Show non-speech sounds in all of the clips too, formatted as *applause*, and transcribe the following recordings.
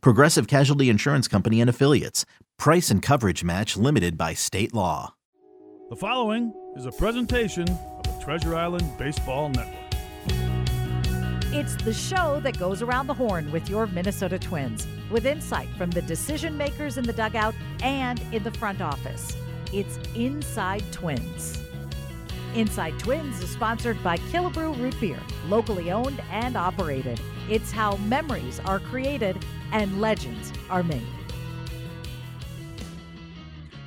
Progressive Casualty Insurance Company and Affiliates. Price and coverage match limited by state law. The following is a presentation of the Treasure Island Baseball Network. It's the show that goes around the horn with your Minnesota Twins, with insight from the decision makers in the dugout and in the front office. It's Inside Twins. Inside Twins is sponsored by Killebrew Root Beer, locally owned and operated. It's how memories are created and legends are made.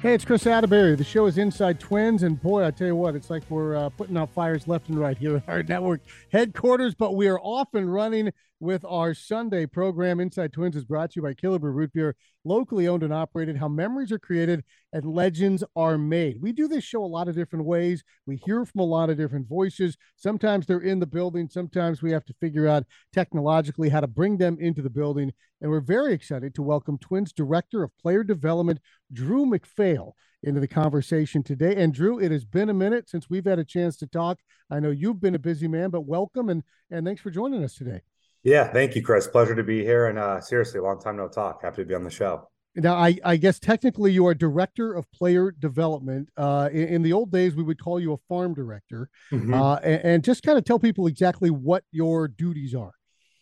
Hey, it's Chris Atterbury. The show is Inside Twins, and boy, I tell you what, it's like we're uh, putting out fires left and right here at our network headquarters. But we are off and running with our Sunday program. Inside Twins is brought to you by Killebrew Root Beer, locally owned and operated. How memories are created and legends are made. We do this show a lot of different ways. We hear from a lot of different voices. Sometimes they're in the building. Sometimes we have to figure out technologically how to bring them into the building. And we're very excited to welcome Twins Director of Player Development, Drew MacPhail into the conversation today. And Drew, it has been a minute since we've had a chance to talk. I know you've been a busy man, but welcome and and thanks for joining us today. Yeah, thank you, Chris. Pleasure to be here. And uh, seriously, a long time no talk. Happy to be on the show. Now, I, I guess technically you are director of player development. Uh, in, in, the old days, we would call you a farm director. Mm-hmm. Uh, and, and, just kind of tell people exactly what your duties are.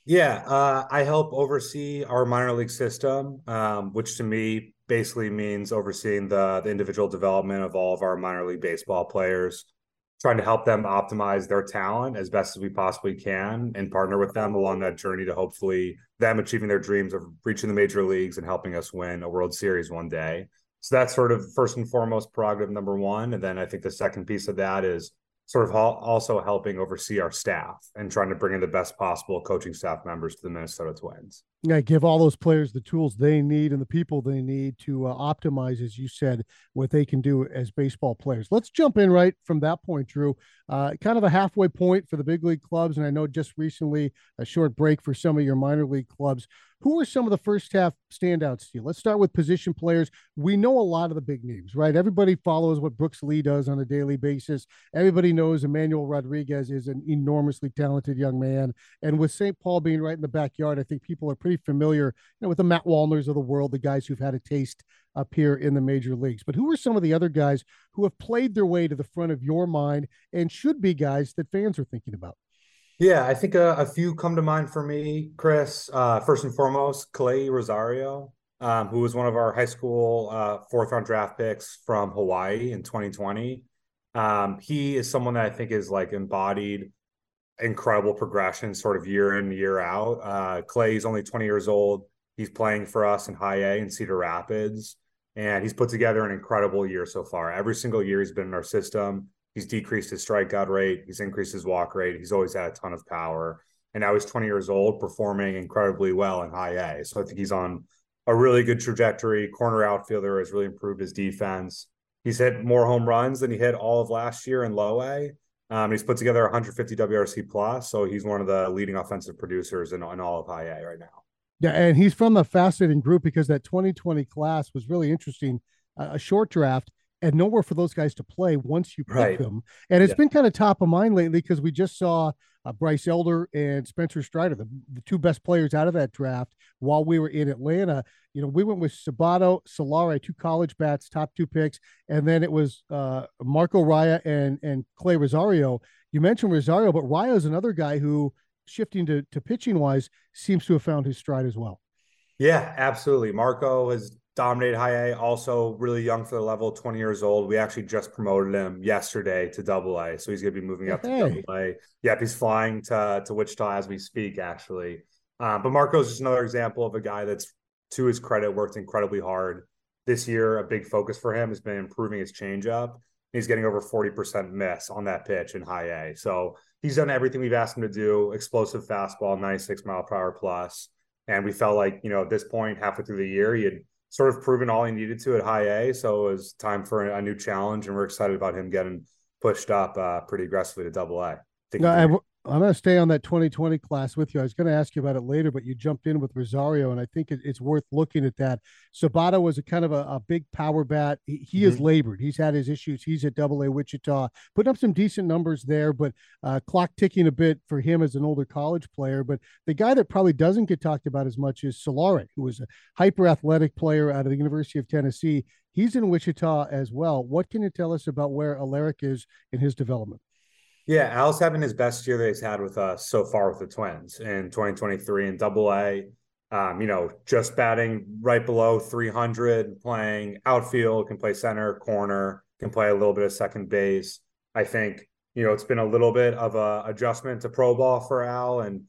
Yeah, uh, I help oversee our minor league system, um, which to me basically means overseeing the, the individual development of all of our minor league baseball players trying to help them optimize their talent as best as we possibly can and partner with them along that journey to hopefully them achieving their dreams of reaching the major leagues and helping us win a World Series one day. So that's sort of first and foremost prerogative number one. And then I think the second piece of that is sort of also helping oversee our staff and trying to bring in the best possible coaching staff members to the Minnesota Twins. Yeah, give all those players the tools they need and the people they need to uh, optimize, as you said, what they can do as baseball players. Let's jump in right from that point, Drew. Uh, kind of a halfway point for the big league clubs, and I know just recently a short break for some of your minor league clubs. Who are some of the first half standouts to you? Let's start with position players. We know a lot of the big names, right? Everybody follows what Brooks Lee does on a daily basis. Everybody knows Emmanuel Rodriguez is an enormously talented young man. And with St. Paul being right in the backyard, I think people are pretty familiar you know, with the Matt Wallners of the world, the guys who've had a taste up here in the major leagues. But who are some of the other guys who have played their way to the front of your mind and should be guys that fans are thinking about? Yeah, I think a, a, few come to mind for me, Chris. Uh, first and foremost, Kala'i Rosario, um, who was one of our high school uh, fourth round draft picks from Hawaii in 2020. Um, he is someone that I think is like embodied incredible progression sort of year in, year out. Uh, Kala'i is only 20 years old. He's playing for us in high A in Cedar Rapids, and he's put together an incredible year so far. Every single year he's been in our system. He's decreased his strikeout rate. He's increased his walk rate. He's always had a ton of power. And now he's 20 years old, performing incredibly well in high A. So I think he's on a really good trajectory. Corner outfielder has really improved his defense. He's hit more home runs than he hit all of last year in low A. Um, he's put together 150 WRC plus, so he's one of the leading offensive producers in, in all of high A right now. Yeah, and he's from a fascinating group because that 2020 class was really interesting. Uh, a short draft, and nowhere for those guys to play once you pick right. them. And it's yeah. been kind of top of mind lately because we just saw uh, Bryce Elder and Spencer Strider, the, the two best players out of that draft while we were in Atlanta. You know, we went with Sabato, Soularie, two college bats, top two picks, and then it was uh, Marco Raya and and Kala'i Rosario. You mentioned Rosario, but Raya is another guy who, shifting to, to pitching wise, seems to have found his stride as well. Yeah, absolutely. Marco has dominated high A, also really young for the level, 20 years old. We actually just promoted him yesterday to double A. So he's going to be moving up to double A. Yep, he's flying to, to Wichita as we speak, actually. Um, but Marco's just another example of a guy that's, to his credit, worked incredibly hard. This year, a big focus for him has been improving his changeup. He's getting over 40% miss on that pitch in high A. So he's done everything we've asked him to do explosive fastball, 96 mile per hour plus. And we felt like, you know, at this point, halfway through the year, he had sort of proven all he needed to at high A. So it was time for a, new challenge, and we're excited about him getting pushed up uh, pretty aggressively to double A. No, I'm going to stay on that 2020 class with you. I was going to ask you about it later, but you jumped in with Rosario, and I think it, it's worth looking at that. Sabato was a kind of a, a big power bat. He, he mm-hmm. has labored. He's had his issues. He's at Double A Wichita, putting up some decent numbers there, but uh, clock ticking a bit for him as an older college player. But the guy that probably doesn't get talked about as much is Soularie, who was a hyper athletic player out of the University of Tennessee. He's in Wichita as well. What can you tell us about where Alerick is in his development? Yeah, Al's having his best year that he's had with us so far with the Twins in 2023 in Double A. Um, you know, just batting right below 300, playing outfield, can play center, corner, can play a little bit of second base. I think you know it's been a little bit of a adjustment to pro ball for Al, and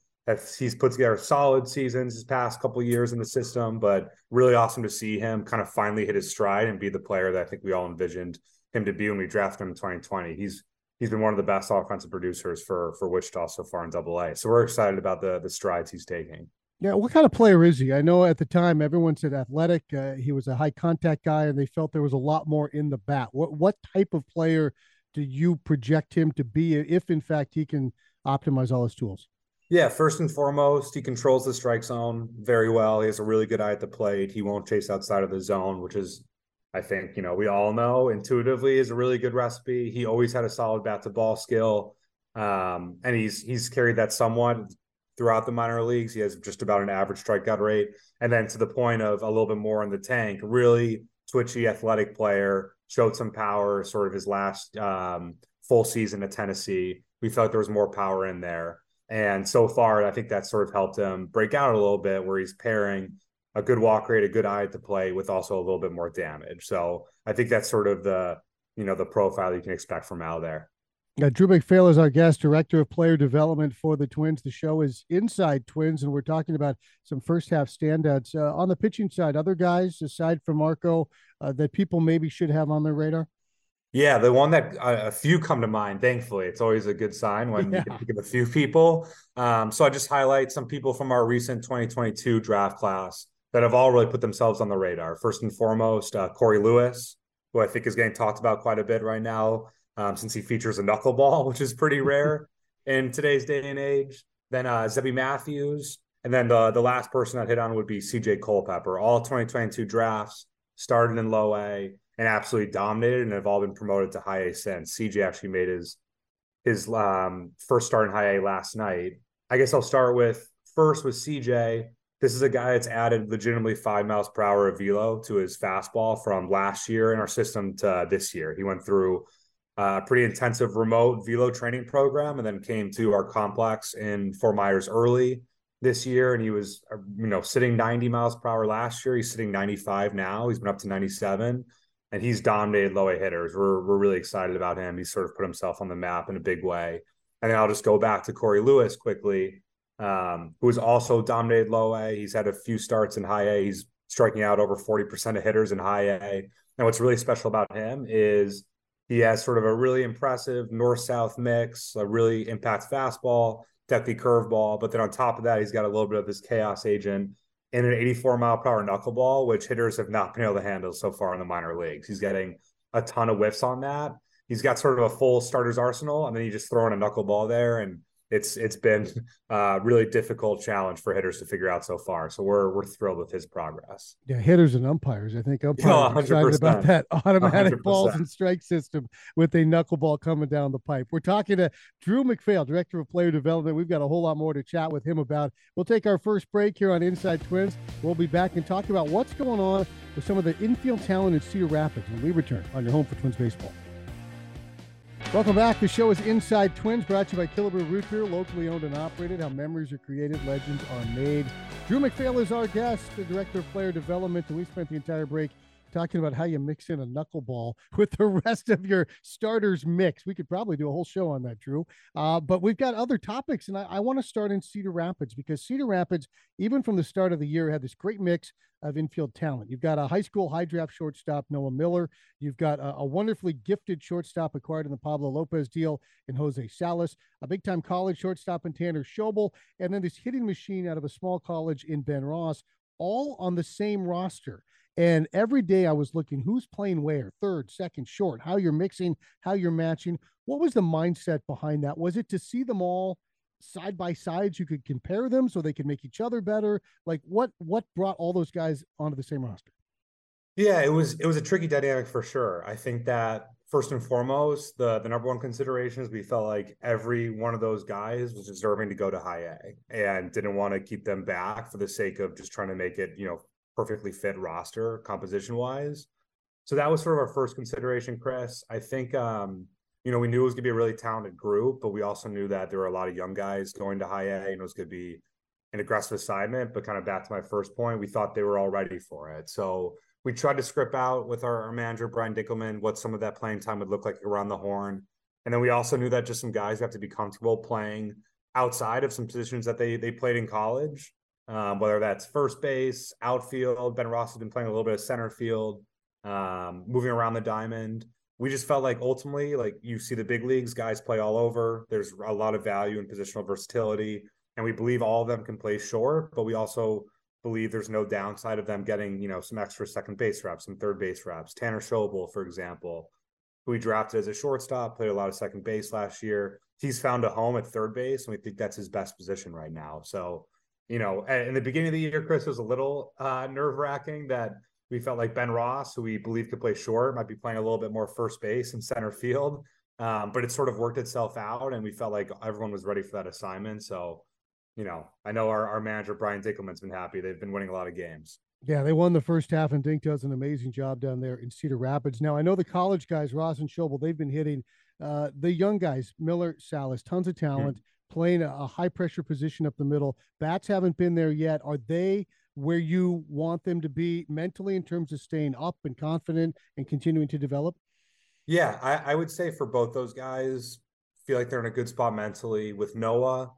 he's put together solid seasons his past couple years in the system. But really awesome to see him kind of finally hit his stride and be the player that I think we all envisioned him to be when we drafted him in 2020. He's he's been one of the best offensive producers for for Wichita so far in Double A. So we're excited about the the strides he's taking. Yeah, what kind of player is he? I know at the time everyone said athletic. Uh, he was a high contact guy, and they felt there was a lot more in the bat. What what type of player do you project him to be if, in fact, he can optimize all his tools? Yeah, first and foremost, he controls the strike zone very well. He has a really good eye at the plate. He won't chase outside of the zone, which is I think, you know, we all know intuitively is a really good recipe. He always had a solid bat to ball skill. Um, and he's he's carried that somewhat throughout the minor leagues. He has just about an average strikeout rate. And then to the point of a little bit more in the tank, really twitchy athletic player, showed some power sort of his last um, full season at Tennessee. We felt there was more power in there. And so far, I think that sort of helped him break out a little bit where he's pairing a good walk rate, a good eye to play with also a little bit more damage. So I think that's sort of the you know the profile you can expect from Al there. Uh, Drew MacPhail is our guest, director of player development for the Twins. The show is Inside Twins, and we're talking about some first half standouts uh, on the pitching side. Other guys aside from Marco uh, that people maybe should have on their radar. Yeah, the one that uh, a few come to mind. Thankfully, it's always a good sign when yeah. you can think of a few people. Um, so I just highlight some people from our recent 2022 draft class that have all really put themselves on the radar. First and foremost, uh, Corey Lewis, who I think is getting talked about quite a bit right now, um, since he features a knuckleball, *laughs* which is pretty rare in today's day and age. Then uh, Zebby Matthews, and then the the last person I'd hit on would be CJ Culpepper. All 2022 drafts started in low A and absolutely dominated, and have all been promoted to high A since. CJ actually made his his um, first start in high A last night. I guess I'll start with first with CJ. This is a guy that's added legitimately five miles per hour of velo to his fastball from last year in our system to this year. He went through a pretty intensive remote velo training program and then came to our complex in Fort Myers early this year. And he was, uh, you know, sitting 90 miles per hour last year. He's sitting 95 now. He's been up to 97 and he's dominated low A hitters. We're, we're really excited about him. He's sort of put himself on the map in a big way. And then I'll just go back to Corey Lewis quickly um, who's also dominated low A. He's had a few starts in high A. He's striking out over 40% of hitters in high A. And what's really special about him is he has sort of a really impressive north south mix, a really impact fastball, depthy curveball. But then on top of that, he's got a little bit of this chaos agent in an 84 mile per hour knuckleball, which hitters have not been able to handle so far in the minor leagues. He's getting a ton of whiffs on that. He's got sort of a full starter's arsenal, and then you just throw in a knuckleball there, and it's it's been a *laughs* uh, really difficult challenge for hitters to figure out so far. So we're we're thrilled with his progress. Yeah, hitters and umpires. I think *laughs* umpires are excited about that *laughs* automatic 100%. balls and strike system with a knuckleball coming down the pipe. We're talking to Drew MacPhail, director of player development. We've got a whole lot more to chat with him about. We'll take our first break here on Inside Twins. We'll be back and talk about what's going on with some of the infield talent in Cedar Rapids when we return on your home for Twins baseball. Welcome back. The show is Inside Twins, brought to you by Killebrew Root Beer, locally owned and operated. How memories are created, legends are made. Drew MacPhail is our guest, the director of player development, and we spent the entire break talking about how you mix in a knuckleball *laughs* with the rest of your starters mix. We could probably do a whole show on that, Drew. Uh, but we've got other topics, and I, I want to start in Cedar Rapids because Cedar Rapids, even from the start of the year, had this great mix of infield talent. You've got a high school high draft shortstop, Noah Miller. You've got a, a wonderfully gifted shortstop acquired in the Pablo Lopez deal in Jose Salas, a big time college shortstop in Tanner Schobel, and then this hitting machine out of a small college in Ben Ross, all on the same roster. And every day I was looking who's playing where, third, second, short, how you're mixing, how you're matching. What was the mindset behind that? Was it to see them all side by sides you could compare them so they could make each other better? Like what what brought all those guys onto the same roster? Yeah it was it was a tricky dynamic for sure. I think that first and foremost the the number one consideration is we felt like every one of those guys was deserving to go to high a and didn't want to keep them back for the sake of just trying to make it you know perfectly fit roster composition wise so that was sort of our first consideration chris. I think um you know, we knew it was going to be a really talented group, but we also knew that there were a lot of young guys going to high A and it was going to be an aggressive assignment. But kind of back to my first point, we thought they were all ready for it. So we tried to script out with our, our manager, Brian Dinkelman, what some of that playing time would look like around the horn. And then we also knew that just some guys have to be comfortable playing outside of some positions that they they played in college, um, whether that's first base, outfield. Ben Ross has been playing a little bit of center field, um, moving around the diamond we just felt like ultimately, like you see the big leagues, guys play all over. There's a lot of value in positional versatility, and we believe all of them can play short, but we also believe there's no downside of them getting, you know, some extra second base reps, some third base reps. Tanner Schobel, for example, who we drafted as a shortstop, played a lot of second base last year. He's found a home at third base, and we think that's his best position right now. So, you know, in the beginning of the year, Chris was a little uh, nerve wracking that we felt like Ben Ross, who we believe could play short, might be playing a little bit more first base and center field. Um, but it sort of worked itself out, and we felt like everyone was ready for that assignment. So, you know, I know our, our manager Brian Dinkelman's been happy. They've been winning a lot of games. Yeah, they won the first half, and Dink does an amazing job down there in Cedar Rapids. Now, I know the college guys, Ross and Schobel, they've been hitting uh, the young guys, Miller, Salas, tons of hmm. talent, mm-hmm. playing a, a high pressure position up the middle. Bats haven't been there yet. Are they where you want them to be mentally in terms of staying up and confident and continuing to develop? Yeah, I, I would say for both those guys, feel like they're in a good spot mentally. With Noah,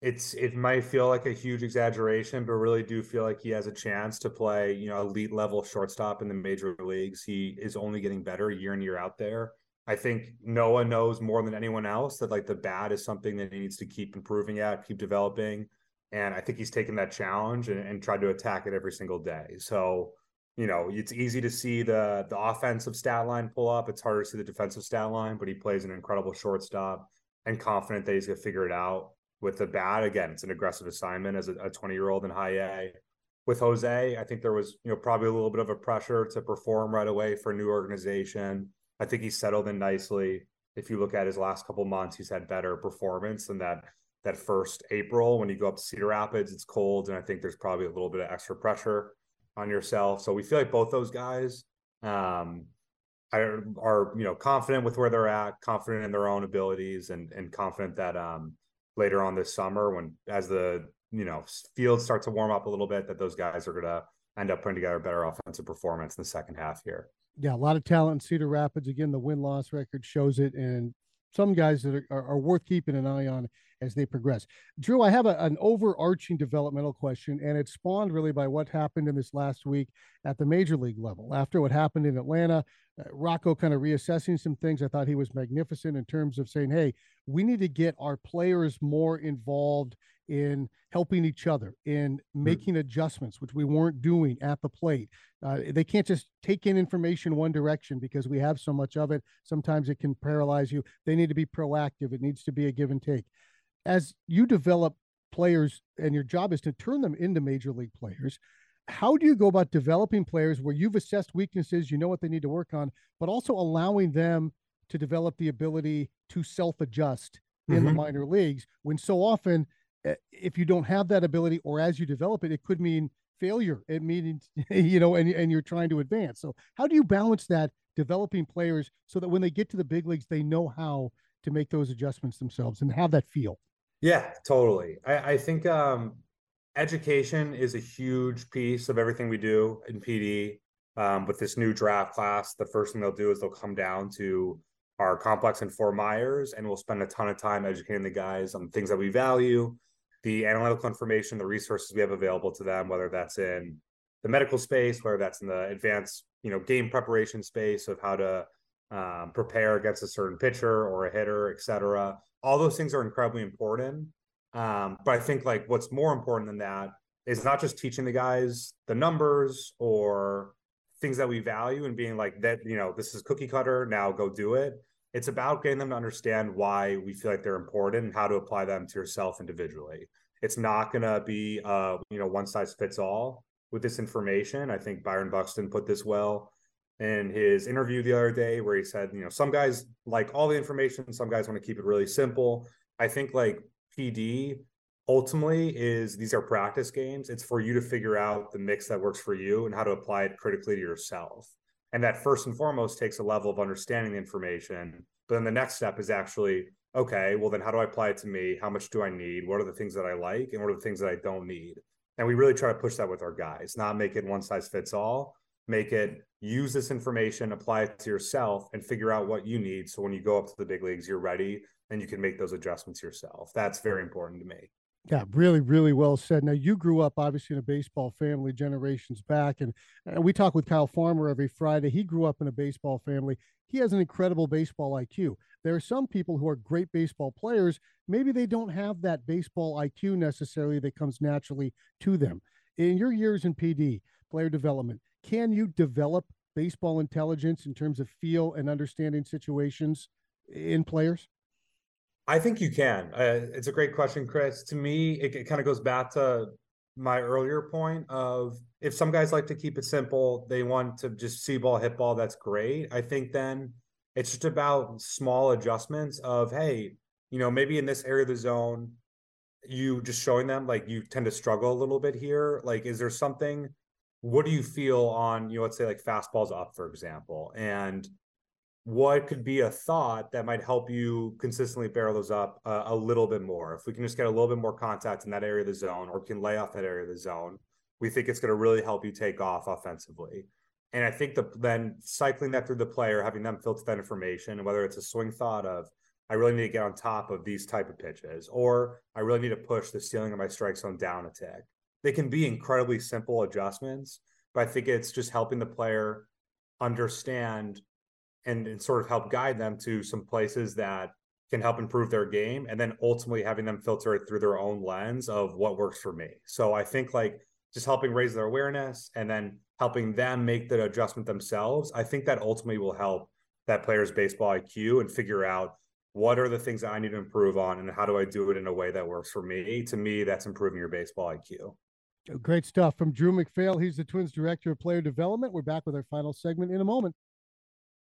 it's it might feel like a huge exaggeration, but really do feel like he has a chance to play, you know, elite level shortstop in the major leagues. He is only getting better year in year out there. I think Noah knows more than anyone else that like the bat is something that he needs to keep improving at, keep developing. And I think he's taken that challenge and, and tried to attack it every single day. So, you know, it's easy to see the the offensive stat line pull up. It's harder to see the defensive stat line, but he plays an incredible shortstop and confident that he's gonna figure it out with the bat. Again, it's an aggressive assignment as a 20 year old in high A. With Jose, I think there was, you know, probably a little bit of a pressure to perform right away for a new organization. I think he's settled in nicely. If you look at his last couple months, he's had better performance than that that first April when you go up to Cedar Rapids, it's cold, and I think there's probably a little bit of extra pressure on yourself. So we feel like both those guys um, are, are you know confident with where they're at, confident in their own abilities, and and confident that um, later on this summer, when as the you know field starts to warm up a little bit, that those guys are gonna end up putting together a better offensive performance in the second half here. Yeah, a lot of talent in Cedar Rapids. Again, the win loss record shows it, and some guys that are, are, worth keeping an eye on as they progress. Drew, I have a, an overarching developmental question, and it's spawned really by what happened in this last week at the major league level. After what happened in Atlanta, uh, Rocco kind of reassessing some things. I thought he was magnificent in terms of saying, hey, we need to get our players more involved in helping each other, in mm-hmm. making adjustments, which we weren't doing at the plate. Uh, they can't just take in information one direction because we have so much of it. Sometimes it can paralyze you. They need to be proactive. It needs to be a give and take as you develop players and your job is to turn them into major league players how do you go about developing players where you've assessed weaknesses you know what they need to work on but also allowing them to develop the ability to self-adjust in mm-hmm. the minor leagues when so often if you don't have that ability or as you develop it it could mean failure it means *laughs* you know and, and you're trying to advance so how do you balance that developing players so that when they get to the big leagues they know how to make those adjustments themselves and have that feel yeah, totally. I, I think um, education is a huge piece of everything we do in PD. Um, with this new draft class, the first thing they'll do is they'll come down to our complex in Fort Myers and we'll spend a ton of time educating the guys on things that we value, the analytical information, the resources we have available to them, whether that's in the medical space, whether that's in the advanced, you know, game preparation space of how to um, prepare against a certain pitcher or a hitter, et cetera all those things are incredibly important. Um, but I think like what's more important than that is not just teaching the guys the numbers or things that we value and being like that, you know, this is cookie cutter, now go do it. It's about getting them to understand why we feel like they're important and how to apply them to yourself individually. It's not going to be, uh, you know, one size fits all with this information. I think Byron Buxton put this well in his interview the other day, where he said, you know, some guys like all the information, some guys want to keep it really simple. I think like PD ultimately is these are practice games. It's for you to figure out the mix that works for you and how to apply it critically to yourself. And that first and foremost takes a level of understanding the information. But then the next step is actually, okay, well, then how do I apply it to me? How much do I need? What are the things that I like? And what are the things that I don't need? And we really try to push that with our guys, not make it one size fits all, make it use this information, apply it to yourself, and figure out what you need. So when you go up to the big leagues, you're ready and you can make those adjustments yourself. That's very important to me. Yeah, really, really well said. Now, you grew up obviously in a baseball family generations back, and, and we talk with Kyle Farmer every Friday. He grew up in a baseball family. He has an incredible baseball IQ. There are some people who are great baseball players. Maybe they don't have that baseball IQ necessarily that comes naturally to them. In your years in PD, player development, can you develop baseball intelligence in terms of feel and understanding situations in players? I think you can. Uh, it's a great question, Chris. To me, it, it kind of goes back to my earlier point of if some guys like to keep it simple, they want to just see ball, hit ball, that's great. I think then it's just about small adjustments of, hey, you know, maybe in this area of the zone, you just showing them like you tend to struggle a little bit here. Like, is there something? What do you feel on, you know, let's say like fastballs up, for example, and what could be a thought that might help you consistently barrel those up uh, a little bit more. If we can just get a little bit more contact in that area of the zone or can lay off that area of the zone, we think it's going to really help you take off offensively. And I think the then cycling that through the player, having them filter that information, whether it's a swing thought of I really need to get on top of these type of pitches, or I really need to push the ceiling of my strike zone down a tick. They can be incredibly simple adjustments, but I think it's just helping the player understand and, and sort of help guide them to some places that can help improve their game and then ultimately having them filter it through their own lens of what works for me. So I think like just helping raise their awareness and then helping them make the adjustment themselves, I think that ultimately will help that player's baseball IQ and figure out what are the things that I need to improve on and how do I do it in a way that works for me? To me, that's improving your baseball IQ. Great stuff from Drew MacPhail. He's the Twins Director of Player Development. We're back with our final segment in a moment.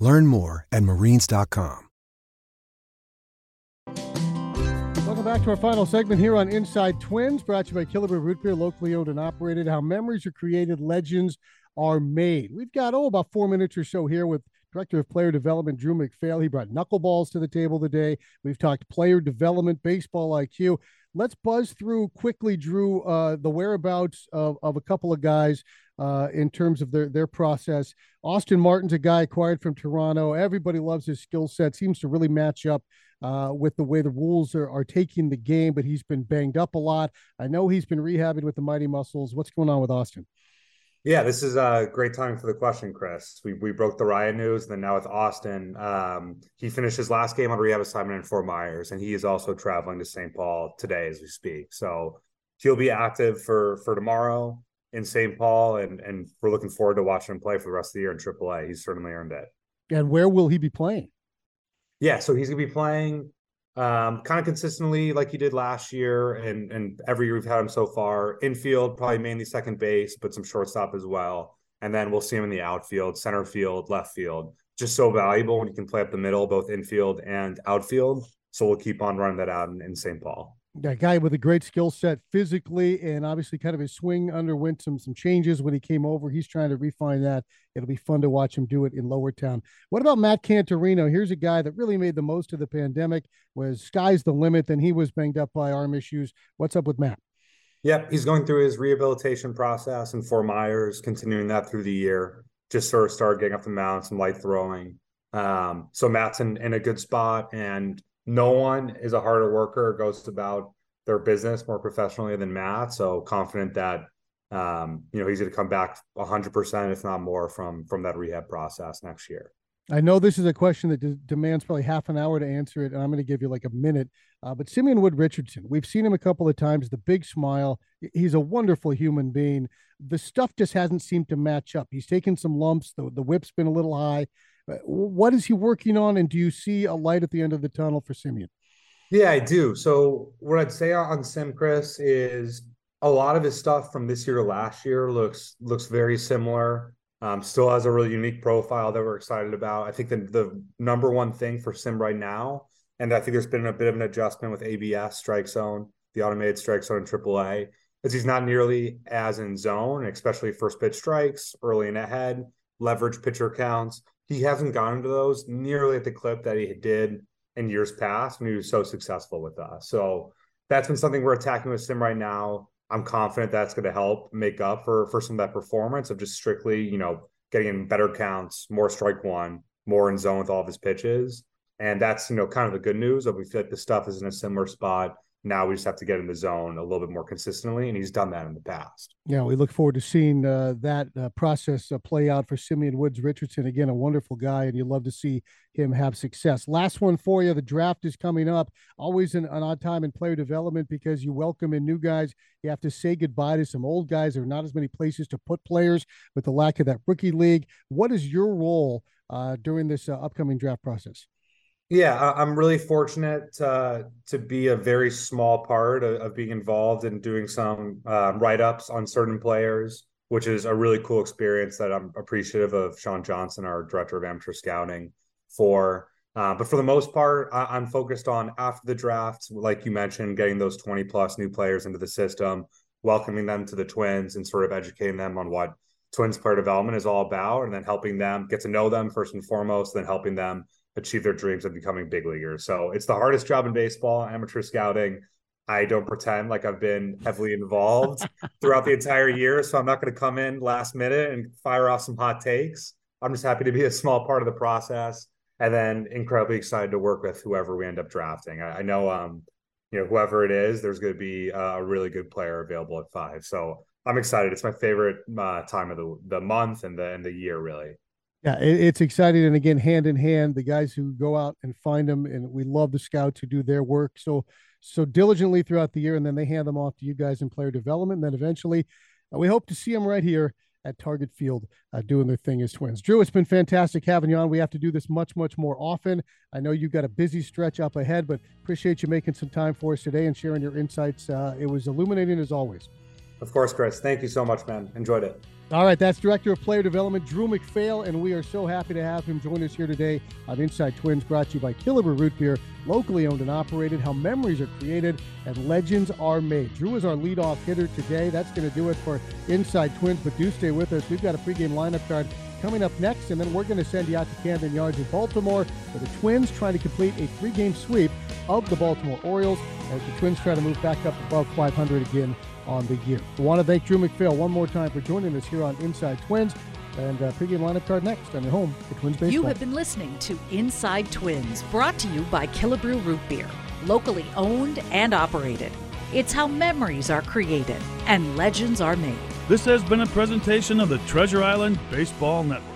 Learn more at marines.com. Welcome back to our final segment here on Inside Twins, brought to you by Killebrew Root Beer, locally owned and operated. How memories are created, legends are made. We've got, oh, about four minutes or so here with Director of Player Development, Drew MacPhail. He brought knuckleballs to the table today. We've talked player development, baseball IQ. Let's buzz through quickly, Drew, uh, the whereabouts of, of a couple of guys uh, in terms of their, their process. Austin Martin's a guy acquired from Toronto. Everybody loves his skill set, seems to really match up uh, with the way the rules are, are taking the game, but he's been banged up a lot. I know he's been rehabbing with the Mighty Mussels. What's going on with Austin? Yeah, this is a great time for the question, Chris. We, we broke the Raya news, and then now with Austin, um, he finished his last game on rehab assignment in Fort Myers, and he is also traveling to St. Paul today as we speak. So he'll be active for for tomorrow in St. Paul, and and we're looking forward to watching him play for the rest of the year in AAA. He's certainly earned it. And where will he be playing? Yeah, so he's gonna be playing um, kind of consistently like he did last year, and and every year we've had him so far. Infield, probably mainly second base, but some shortstop as well. And then we'll see him in the outfield, center field, left field. Just so valuable when you can play up the middle, both infield and outfield. So we'll keep on running that out in, in St. Paul a guy with a great skill set physically and obviously kind of his swing underwent some some changes when he came over. He's trying to refine that. It'll be fun to watch him do it in Lowertown. What about matt canterino here's a guy that really made the most of the pandemic was sky's the limit then he was banged up by arm issues. What's up with matt? Yep, he's going through his rehabilitation process in Fort Myers, continuing that through the year. just sort of started getting up the mound, some light throwing. Um, so Matt's in, in a good spot, and no one is a harder worker, goes about their business more professionally than Matt. So confident that um, you know he's going to come back 100 percent, if not more, from from that rehab process next year. I know this is a question that de- demands probably half an hour to answer it, and I'm going to give you like a minute. Uh, but Simeon Woods Richardson, we've seen him a couple of times. The big smile. He's a wonderful human being. The stuff just hasn't seemed to match up. He's taken some lumps. The the whip's been a little high. Uh, what is he working on, and do you see a light at the end of the tunnel for Simeon? Yeah, I do. So what I'd say on Sim Chris is a lot of his stuff from this year to last year looks looks very similar. Um, still has a really unique profile that we're excited about. I think the the number one thing for Sim right now, and I think there's been a bit of an adjustment with ABS strike zone, the automated strike zone in AAA, is he's not nearly as in zone, especially first pitch strikes early and ahead, leverage pitcher counts. He hasn't gotten into those nearly at the clip that he did in years past when he was so successful with us. So that's been something we're attacking with Sim right now. I'm confident that's going to help make up for for some of that performance of just strictly, you know, getting in better counts, more strike one, more in zone with all of his pitches. And that's, you know, kind of the good news of we feel like the stuff is in a similar spot now we just have to get in the zone a little bit more consistently, and he's done that in the past. Yeah, we look forward to seeing uh, that uh, process uh, play out for Simeon Woods Richardson. Again, a wonderful guy, and you love to see him have success. Last one for you: the draft is coming up. Always an, an odd time in player development because you welcome in new guys. You have to say goodbye to some old guys. There are not as many places to put players with the lack of that rookie league. What is your role uh, during this uh, upcoming draft process? Yeah, I'm really fortunate uh, to be a very small part of, of being involved in doing some um, write ups on certain players, which is a really cool experience that I'm appreciative of Sean Johnson, our director of amateur scouting, for. Uh, but for the most part, I, am focused on after the draft, like you mentioned, getting those 20 plus new players into the system, welcoming them to the Twins, and sort of educating them on what Twins player development is all about, and then helping them get to know them first and foremost, then helping them achieve their dreams of becoming big leaguers. So it's the hardest job in baseball, amateur scouting. I don't pretend like I've been heavily involved *laughs* throughout the entire year. So I'm not going to come in last minute and fire off some hot takes. I'm just happy to be a small part of the process and then incredibly excited to work with whoever we end up drafting. I, I know, um, you know, whoever it is, there's going to be a really good player available at five. So I'm excited. It's my favorite uh, time of the, the month and the, and the year, really. Yeah, it, it's exciting, and again, hand in hand, the guys who go out and find them, and we love the scouts who do their work so so diligently throughout the year, and then they hand them off to you guys in player development, and then eventually, uh, we hope to see them right here at Target Field uh, doing their thing as twins. Drew, it's been fantastic having you on. We have to do this much, much more often. I know you've got a busy stretch up ahead, but appreciate you making some time for us today and sharing your insights. Uh, it was illuminating as always. Of course, Chris. Thank you so much, man. Enjoyed it. All right, that's Director of Player Development, Drew MacPhail, and we are so happy to have him join us here today on Inside Twins, brought to you by Killebrew Root Beer, locally owned and operated, how memories are created and legends are made. Drew is our leadoff hitter today. That's going to do it for Inside Twins, but do stay with us. We've got a pregame lineup card coming up next, and then we're going to send you out to Camden Yards in Baltimore, where the Twins trying to complete a three-game sweep of the Baltimore Orioles as the Twins try to move back up above 500 again on the year. We want to thank Drew MacPhail one more time for joining us here on Inside Twins. And uh, pregame lineup card next on your home for Twins Baseball. You have been listening to Inside Twins, brought to you by Killebrew Root Beer, locally owned and operated. It's how memories are created and legends are made. This has been a presentation of the Treasure Island Baseball Network.